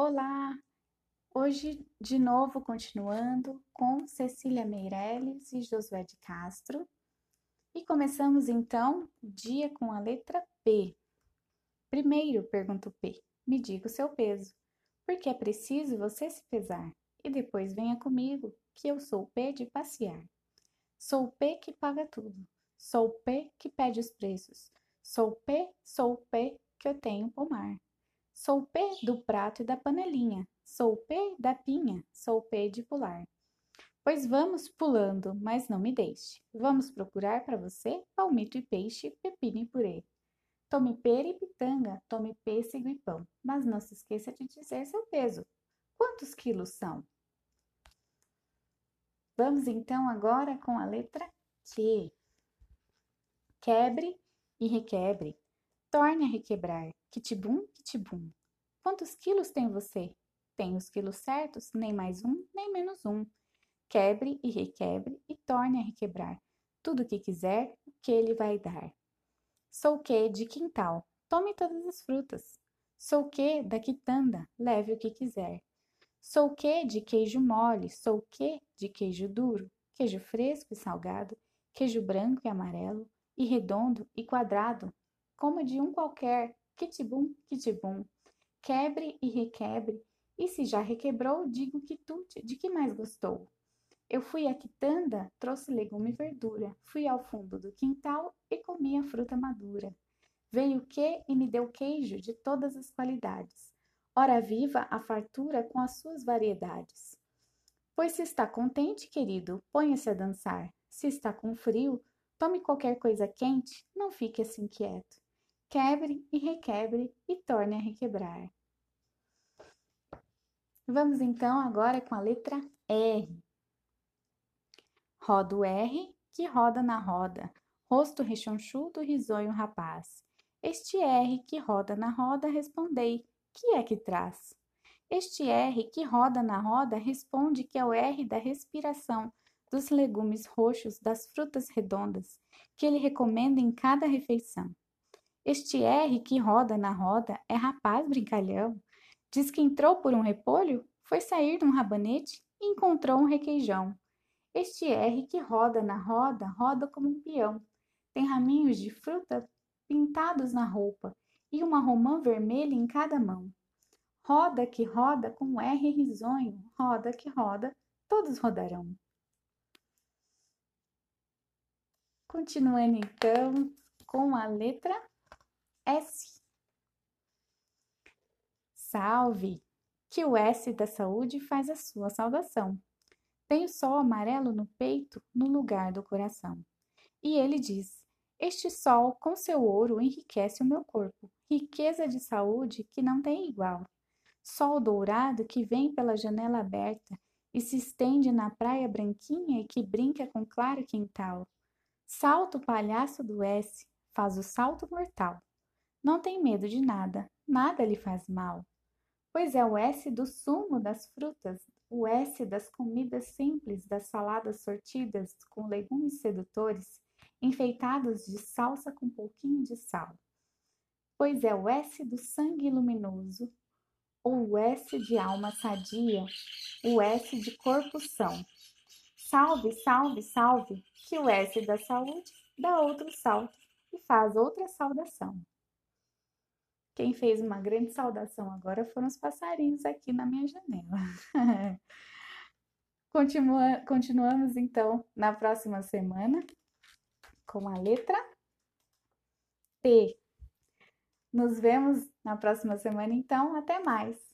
Olá! Hoje, de novo, continuando com Cecília Meirelles e Josué de Castro. E começamos então o dia com a letra P. Primeiro, pergunta o P, me diga o seu peso, porque é preciso você se pesar. E depois venha comigo, que eu sou o P de passear. Sou o P que paga tudo, sou o P que pede os preços, sou o P, sou o P que eu tenho pomar. Sou P do prato e da panelinha, sou P da pinha, sou P de pular. Pois vamos pulando, mas não me deixe. Vamos procurar para você palmito e peixe, pepino e purê. Tome pera e pitanga, tome pêssego e pão, mas não se esqueça de dizer seu peso. Quantos quilos são? Vamos então agora com a letra Q. Quebre e requebre. Torne a requebrar. Kitibum, kitibum. Quantos quilos tem você? Tem os quilos certos, nem mais um, nem menos um. Quebre e requebre e torne a requebrar. Tudo o que quiser, o que ele vai dar. Sou que de quintal, tome todas as frutas. Sou que da quitanda, leve o que quiser. Sou que de queijo mole, sou que de queijo duro, queijo fresco e salgado, queijo branco e amarelo, e redondo e quadrado, como de um qualquer, kitibum, kitibum. Quebre e requebre, e se já requebrou, digo quitute, de que mais gostou? Eu fui à quitanda, trouxe legume e verdura, fui ao fundo do quintal e comi a fruta madura. Veio o que e me deu queijo de todas as qualidades. Ora viva a fartura com as suas variedades. Pois se está contente, querido, ponha-se a dançar. Se está com frio, tome qualquer coisa quente, não fique assim quieto quebre e requebre e torne a requebrar. Vamos então agora com a letra R. Roda o R que roda na roda, rosto rechonchudo, risonho rapaz. Este R que roda na roda, respondei, que é que traz? Este R que roda na roda responde que é o R da respiração, dos legumes roxos, das frutas redondas, que ele recomenda em cada refeição. Este R que roda na roda é rapaz brincalhão. Diz que entrou por um repolho, foi sair de um rabanete e encontrou um requeijão. Este R que roda na roda, roda como um peão. Tem raminhos de fruta pintados na roupa e uma romã vermelha em cada mão. Roda que roda com R risonho, roda que roda, todos rodarão. Continuando então com a letra S. Salve! Que o S da saúde faz a sua saudação. Tem o sol amarelo no peito, no lugar do coração. E ele diz: Este sol com seu ouro enriquece o meu corpo, riqueza de saúde que não tem igual. Sol dourado que vem pela janela aberta e se estende na praia branquinha e que brinca com claro quintal. Salto palhaço do S, faz o salto mortal. Não tem medo de nada, nada lhe faz mal. Pois é o S do sumo das frutas, o S das comidas simples, das saladas sortidas com legumes sedutores, enfeitados de salsa com um pouquinho de sal. Pois é o S do sangue luminoso, ou o S de alma sadia, o S de corpo são. Salve, salve, salve, que o S da saúde dá outro salto e faz outra saudação. Quem fez uma grande saudação agora foram os passarinhos aqui na minha janela. Continua, continuamos então na próxima semana com a letra T. Nos vemos na próxima semana, então. Até mais!